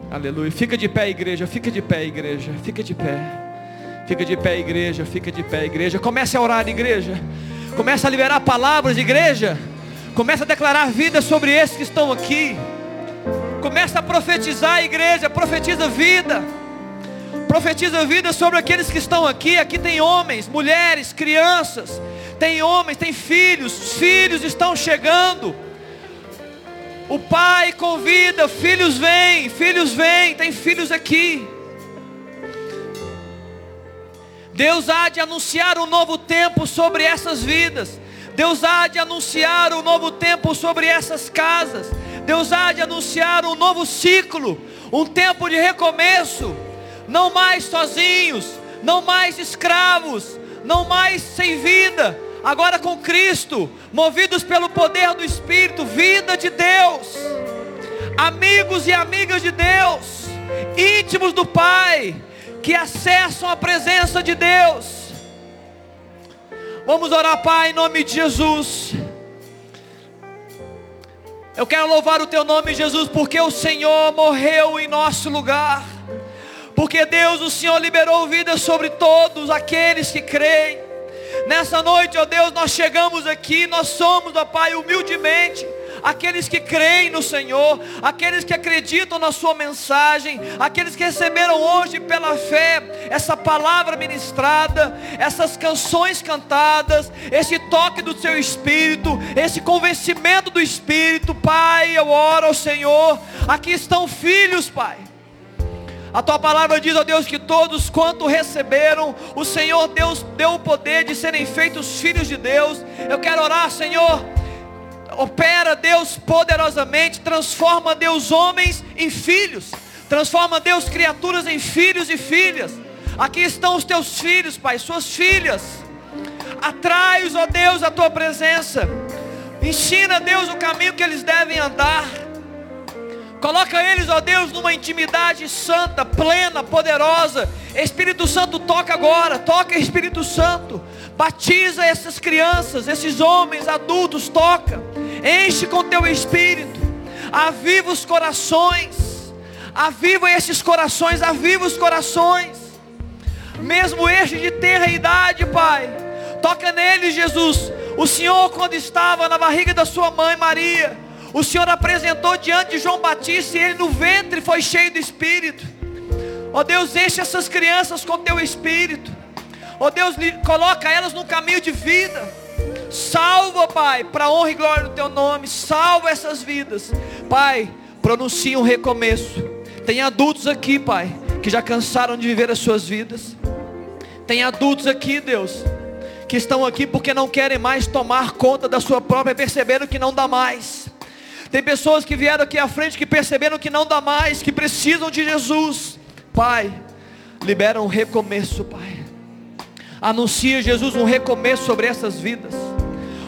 Aleluia. Fica de pé, igreja. Fica de pé, igreja. Fica de pé. Fica de pé, igreja. Fica de pé, igreja. Comece a orar, igreja. Começa a liberar palavras igreja. Começa a declarar vida sobre esses que estão aqui. Começa a profetizar igreja, profetiza vida. Profetiza vida sobre aqueles que estão aqui. Aqui tem homens, mulheres, crianças. Tem homens, tem filhos. Os filhos estão chegando. O pai convida, filhos vêm, filhos vêm, tem filhos aqui. Deus há de anunciar um novo tempo sobre essas vidas. Deus há de anunciar um novo tempo sobre essas casas. Deus há de anunciar um novo ciclo, um tempo de recomeço. Não mais sozinhos, não mais escravos, não mais sem vida, agora com Cristo, movidos pelo poder do Espírito, vida de Deus, amigos e amigas de Deus, íntimos do Pai, que acessam a presença de Deus. Vamos orar, Pai, em nome de Jesus. Eu quero louvar o Teu nome, Jesus, porque o Senhor morreu em nosso lugar. Porque Deus, o Senhor liberou vida sobre todos aqueles que creem. Nessa noite, ó Deus, nós chegamos aqui, nós somos, ó Pai, humildemente, aqueles que creem no Senhor, aqueles que acreditam na Sua mensagem, aqueles que receberam hoje pela fé essa palavra ministrada, essas canções cantadas, esse toque do Seu Espírito, esse convencimento do Espírito, Pai, eu oro ao Senhor, aqui estão filhos, Pai a tua palavra diz, ó Deus, que todos quanto receberam, o Senhor Deus deu o poder de serem feitos filhos de Deus. Eu quero orar, Senhor. Opera Deus poderosamente, transforma Deus homens em filhos, transforma Deus criaturas em filhos e filhas. Aqui estão os teus filhos, Pai, suas filhas. Atrai-os, ó Deus, a tua presença. Ensina, Deus, o caminho que eles devem andar. Coloca eles, ó Deus, numa intimidade santa, plena, poderosa. Espírito Santo toca agora, toca Espírito Santo. Batiza essas crianças, esses homens, adultos, toca. Enche com teu espírito. Aviva os corações. Aviva esses corações, aviva os corações. Mesmo este de terra idade, Pai. Toca neles, Jesus. O Senhor, quando estava na barriga da sua mãe Maria, o Senhor apresentou diante de João Batista e ele no ventre foi cheio do Espírito. Ó Deus, enche essas crianças com teu Espírito. Ó Deus, coloca elas no caminho de vida. Salva, Pai, para honra e glória do teu nome. Salva essas vidas. Pai, pronuncia um recomeço. Tem adultos aqui, Pai, que já cansaram de viver as suas vidas. Tem adultos aqui, Deus, que estão aqui porque não querem mais tomar conta da sua própria, perceberam que não dá mais. Tem pessoas que vieram aqui à frente que perceberam que não dá mais, que precisam de Jesus. Pai, libera um recomeço, Pai. Anuncia, Jesus, um recomeço sobre essas vidas.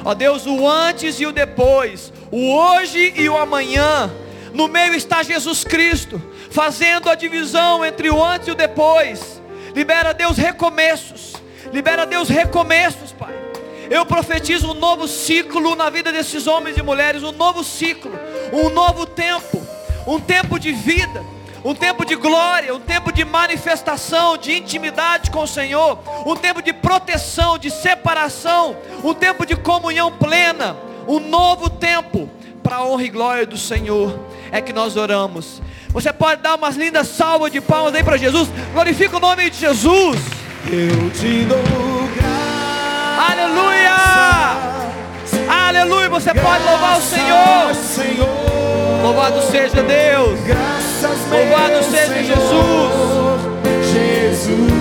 Ó Deus, o antes e o depois, o hoje e o amanhã. No meio está Jesus Cristo, fazendo a divisão entre o antes e o depois. Libera, Deus, recomeços. Libera, Deus, recomeços, Pai. Eu profetizo um novo ciclo na vida desses homens e mulheres, um novo ciclo, um novo tempo, um tempo de vida, um tempo de glória, um tempo de manifestação, de intimidade com o Senhor, um tempo de proteção, de separação, um tempo de comunhão plena, um novo tempo para a honra e glória do Senhor. É que nós oramos. Você pode dar umas lindas salvas de palmas aí para Jesus. Glorifica o nome de Jesus. Eu te dou Aleluia! Aleluia! Você pode louvar o Senhor. Louvado seja Deus. Louvado seja Jesus. Jesus.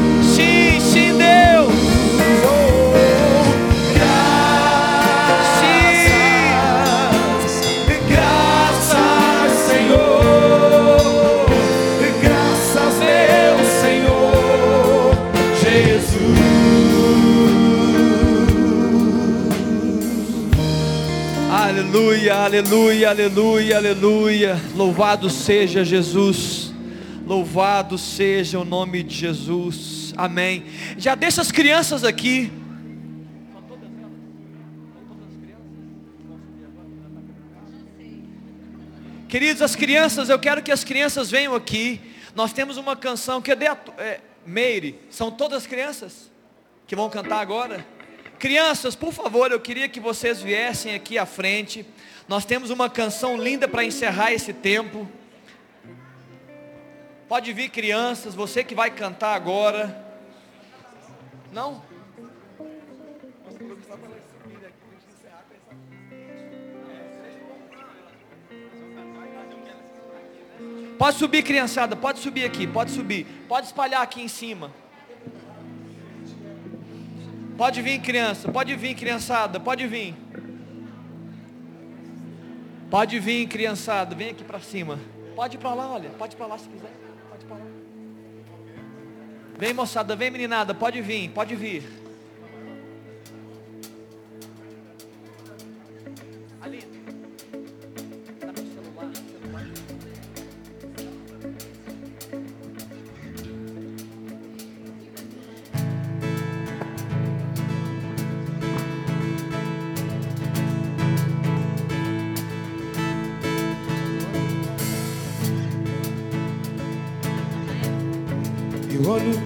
Aleluia, aleluia, aleluia, aleluia. Louvado seja Jesus. Louvado seja o nome de Jesus. Amém. Já deixa as crianças aqui. Queridos, as crianças, eu quero que as crianças venham aqui. Nós temos uma canção. Cadê a é, Meire? São todas crianças que vão cantar agora? Crianças, por favor, eu queria que vocês viessem aqui à frente. Nós temos uma canção linda para encerrar esse tempo. Pode vir, crianças, você que vai cantar agora. Não? Pode subir, criançada, pode subir aqui, pode subir. Pode espalhar aqui em cima. Pode vir, criança, pode vir, criançada, pode vir. Pode vir, criançada, vem aqui para cima. Pode ir para lá, olha, pode ir para lá se quiser. Pode ir para lá. Vem, moçada, vem, meninada, pode vir, pode vir.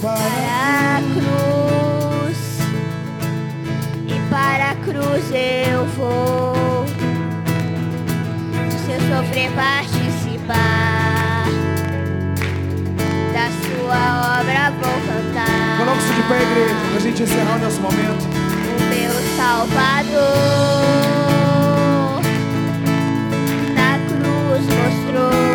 Para para a cruz. E para a cruz eu vou. Se eu sofrer participar. Da sua obra vou cantar. Coloque-se de pé, igreja, para a gente encerrar o nosso momento. o meu Salvador na cruz mostrou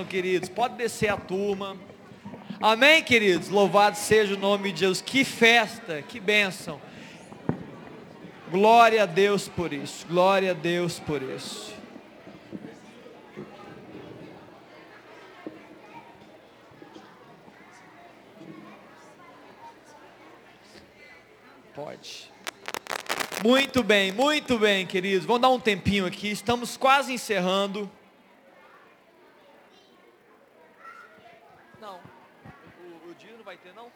bênção, queridos. Pode descer a turma. Amém, queridos? Louvado seja o nome de Deus. Que festa, que bênção. Glória a Deus por isso. Glória a Deus por isso. Pode. Muito bem, muito bem, queridos. Vamos dar um tempinho aqui. Estamos quase encerrando. Não. O, o dia não vai ter, não? O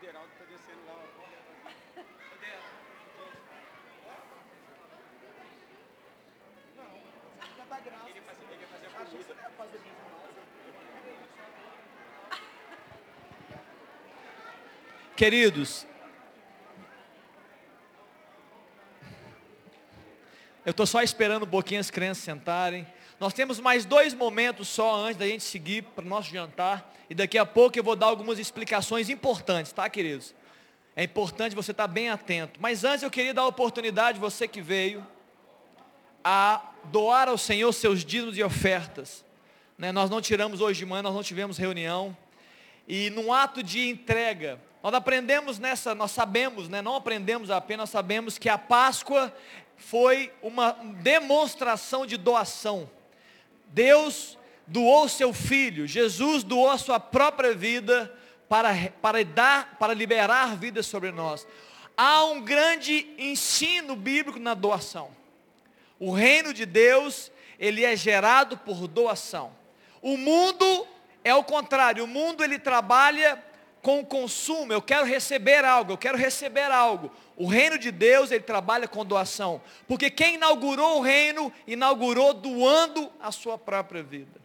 Deraldo está descendo lá. Queridos, eu estou só esperando um pouquinho as crianças sentarem. Nós temos mais dois momentos só antes da gente seguir para o nosso jantar. E daqui a pouco eu vou dar algumas explicações importantes, tá, queridos? É importante você estar bem atento. Mas antes eu queria dar a oportunidade, você que veio, a doar ao Senhor seus dízimos e ofertas. Né? Nós não tiramos hoje de manhã, nós não tivemos reunião. E num ato de entrega, nós aprendemos nessa, nós sabemos, né? não aprendemos apenas, sabemos que a Páscoa foi uma demonstração de doação. Deus doou seu filho, Jesus doou a sua própria vida para, para dar, para liberar vida sobre nós. Há um grande ensino bíblico na doação. O reino de Deus, ele é gerado por doação. O mundo é o contrário, o mundo ele trabalha com o consumo, eu quero receber algo, eu quero receber algo. O reino de Deus, ele trabalha com doação. Porque quem inaugurou o reino, inaugurou doando a sua própria vida.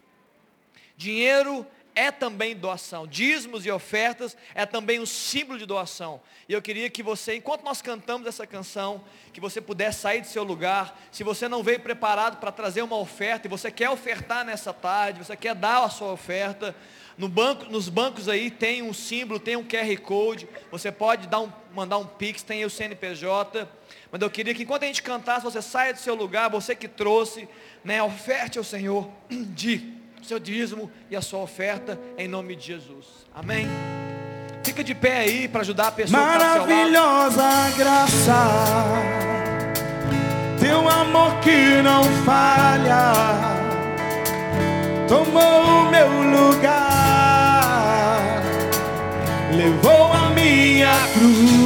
Dinheiro é também doação. Dízimos e ofertas é também um símbolo de doação. E eu queria que você, enquanto nós cantamos essa canção, que você pudesse sair do seu lugar. Se você não veio preparado para trazer uma oferta e você quer ofertar nessa tarde, você quer dar a sua oferta, no banco, nos bancos aí tem um símbolo, tem um QR Code. Você pode dar um, mandar um Pix, tem o CNPJ. Mas eu queria que enquanto a gente cantasse, você saia do seu lugar, você que trouxe, né, oferte ao Senhor de seu dízimo e a sua oferta em nome de Jesus. Amém? Fica de pé aí para ajudar a pessoa Maravilhosa graça, teu amor que não falha, tomou o meu lugar, levou a minha cruz,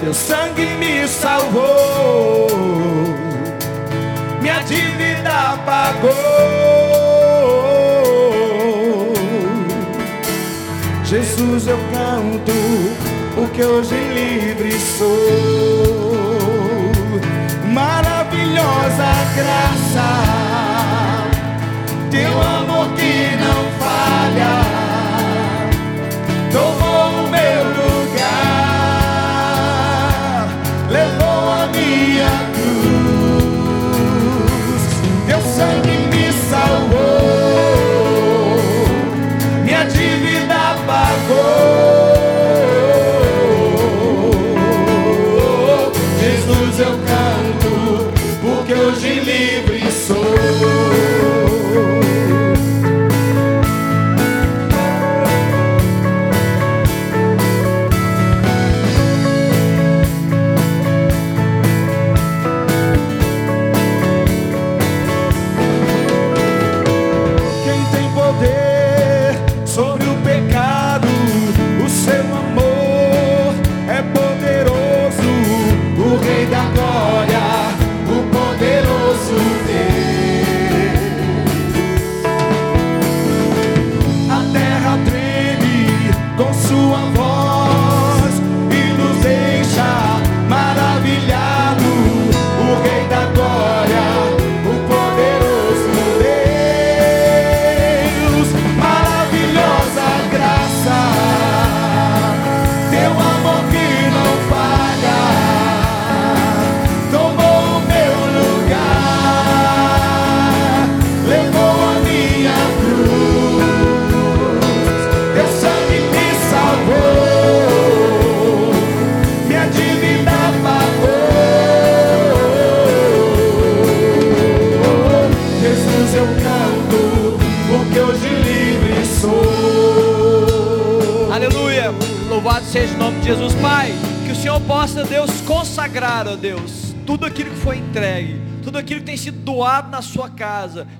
teu sangue me salvou, minha dívida pagou. Jesus eu canto, porque hoje livre sou. Maravilhosa graça, teu amor que não falha, tomou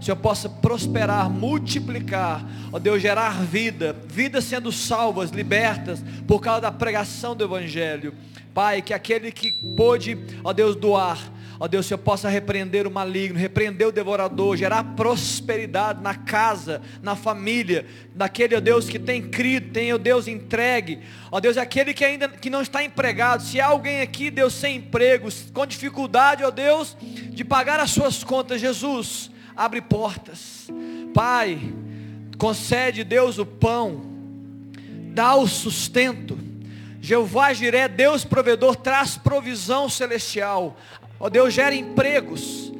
Senhor possa prosperar, multiplicar, ó Deus, gerar vida, vidas sendo salvas, libertas, por causa da pregação do Evangelho. Pai, que aquele que pôde, ó Deus, doar, Ó Deus, Senhor possa repreender o maligno, repreender o devorador, gerar prosperidade na casa, na família, daquele, ó Deus, que tem crido, tem, ó Deus, entregue. Ó Deus, aquele que ainda que não está empregado. Se há alguém aqui, Deus, sem emprego, com dificuldade, ó Deus, de pagar as suas contas, Jesus, abre portas. Pai, concede, Deus, o pão, dá o sustento. Jeová Jiré, Deus provedor, traz provisão celestial. Ó Deus, gera empregos.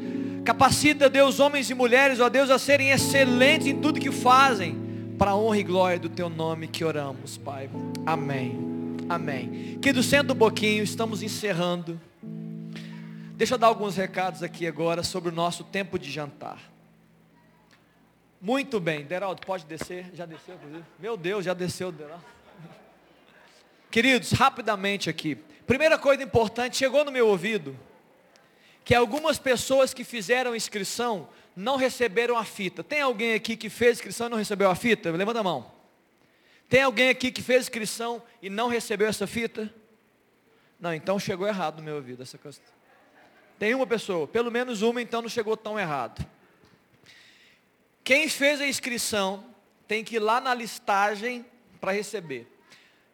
Capacita, Deus, homens e mulheres, ó Deus, a serem excelentes em tudo que fazem. Para a honra e glória do teu nome que oramos, Pai. Amém. Amém. Querido, senta um pouquinho, estamos encerrando. Deixa eu dar alguns recados aqui agora sobre o nosso tempo de jantar. Muito bem, Deraldo, pode descer? Já desceu, inclusive? Meu Deus, já desceu, Deraldo. Queridos, rapidamente aqui. Primeira coisa importante, chegou no meu ouvido que algumas pessoas que fizeram inscrição não receberam a fita. Tem alguém aqui que fez inscrição e não recebeu a fita? Levanta a mão. Tem alguém aqui que fez inscrição e não recebeu essa fita? Não, então chegou errado no meu ouvido essa questão. Tem uma pessoa, pelo menos uma, então não chegou tão errado. Quem fez a inscrição tem que ir lá na listagem para receber.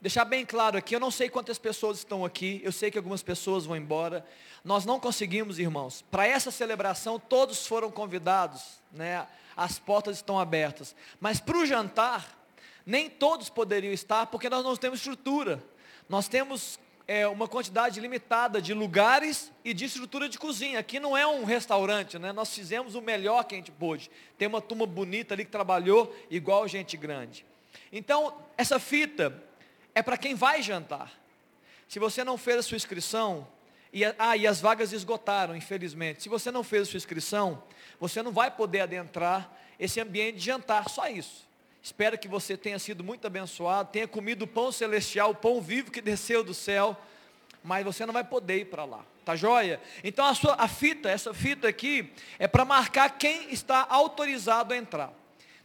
Deixar bem claro aqui, eu não sei quantas pessoas estão aqui, eu sei que algumas pessoas vão embora. Nós não conseguimos, irmãos. Para essa celebração, todos foram convidados, né? As portas estão abertas. Mas para o jantar, nem todos poderiam estar, porque nós não temos estrutura. Nós temos é, uma quantidade limitada de lugares e de estrutura de cozinha. Aqui não é um restaurante, né? Nós fizemos o melhor que a gente pôde. Tem uma turma bonita ali que trabalhou igual gente grande. Então, essa fita é para quem vai jantar. Se você não fez a sua inscrição, e, ah, e as vagas esgotaram, infelizmente. Se você não fez a sua inscrição, você não vai poder adentrar esse ambiente de jantar, só isso. Espero que você tenha sido muito abençoado, tenha comido o pão celestial, o pão vivo que desceu do céu, mas você não vai poder ir para lá. Tá joia? Então a, sua, a fita, essa fita aqui, é para marcar quem está autorizado a entrar.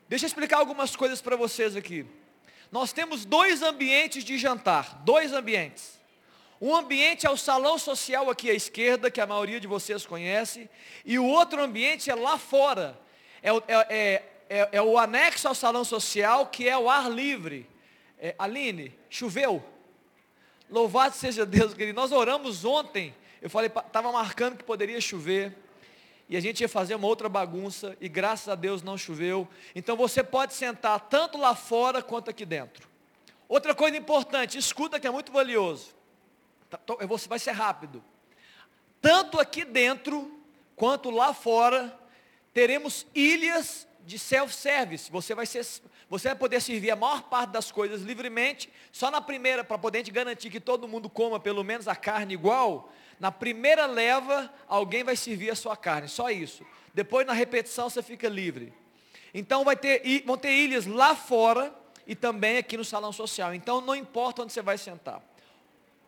Deixa eu explicar algumas coisas para vocês aqui. Nós temos dois ambientes de jantar, dois ambientes. Um ambiente é o salão social aqui à esquerda, que a maioria de vocês conhece, e o outro ambiente é lá fora. É, é, é, é o anexo ao salão social, que é o ar livre. Aline, choveu? Louvado seja Deus, querido. Nós oramos ontem, eu falei, estava marcando que poderia chover, e a gente ia fazer uma outra bagunça, e graças a Deus não choveu. Então você pode sentar tanto lá fora quanto aqui dentro. Outra coisa importante, escuta que é muito valioso. Tá, vai ser rápido. Tanto aqui dentro, quanto lá fora, teremos ilhas de self-service. Você vai ser, você vai poder servir a maior parte das coisas livremente. Só na primeira, para poder te garantir que todo mundo coma pelo menos a carne igual. Na primeira leva, alguém vai servir a sua carne. Só isso. Depois na repetição você fica livre. Então vai ter, vão ter ilhas lá fora e também aqui no salão social. Então não importa onde você vai sentar.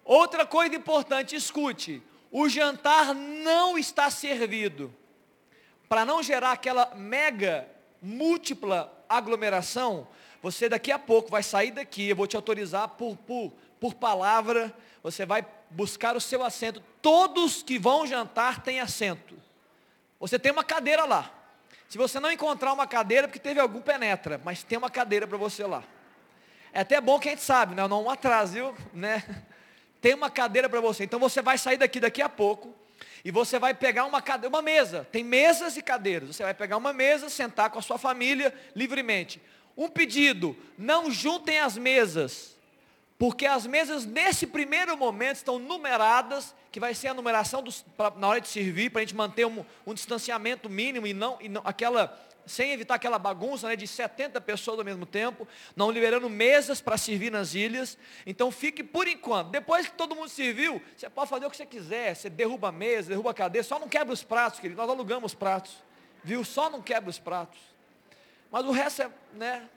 Outra coisa importante, escute: o jantar não está servido. Para não gerar aquela mega, múltipla aglomeração, você daqui a pouco vai sair daqui, eu vou te autorizar por, por, por palavra, você vai buscar o seu assento. Todos que vão jantar têm assento. Você tem uma cadeira lá. Se você não encontrar uma cadeira, porque teve algum penetra, mas tem uma cadeira para você lá. É até bom que a gente sabe, né? não um viu? Né? Tem uma cadeira para você. Então você vai sair daqui daqui a pouco e você vai pegar uma cadeira, uma mesa. Tem mesas e cadeiras. Você vai pegar uma mesa, sentar com a sua família livremente. Um pedido: não juntem as mesas, porque as mesas nesse primeiro momento estão numeradas, que vai ser a numeração dos, pra, na hora de servir, para a gente manter um, um distanciamento mínimo e não, e não aquela sem evitar aquela bagunça né, de 70 pessoas ao mesmo tempo, não liberando mesas para servir nas ilhas. Então fique por enquanto. Depois que todo mundo serviu, você pode fazer o que você quiser. Você derruba a mesa, derruba a cadeira, só não quebra os pratos, querido. Nós alugamos pratos. Viu? Só não quebra os pratos. Mas o resto é, né?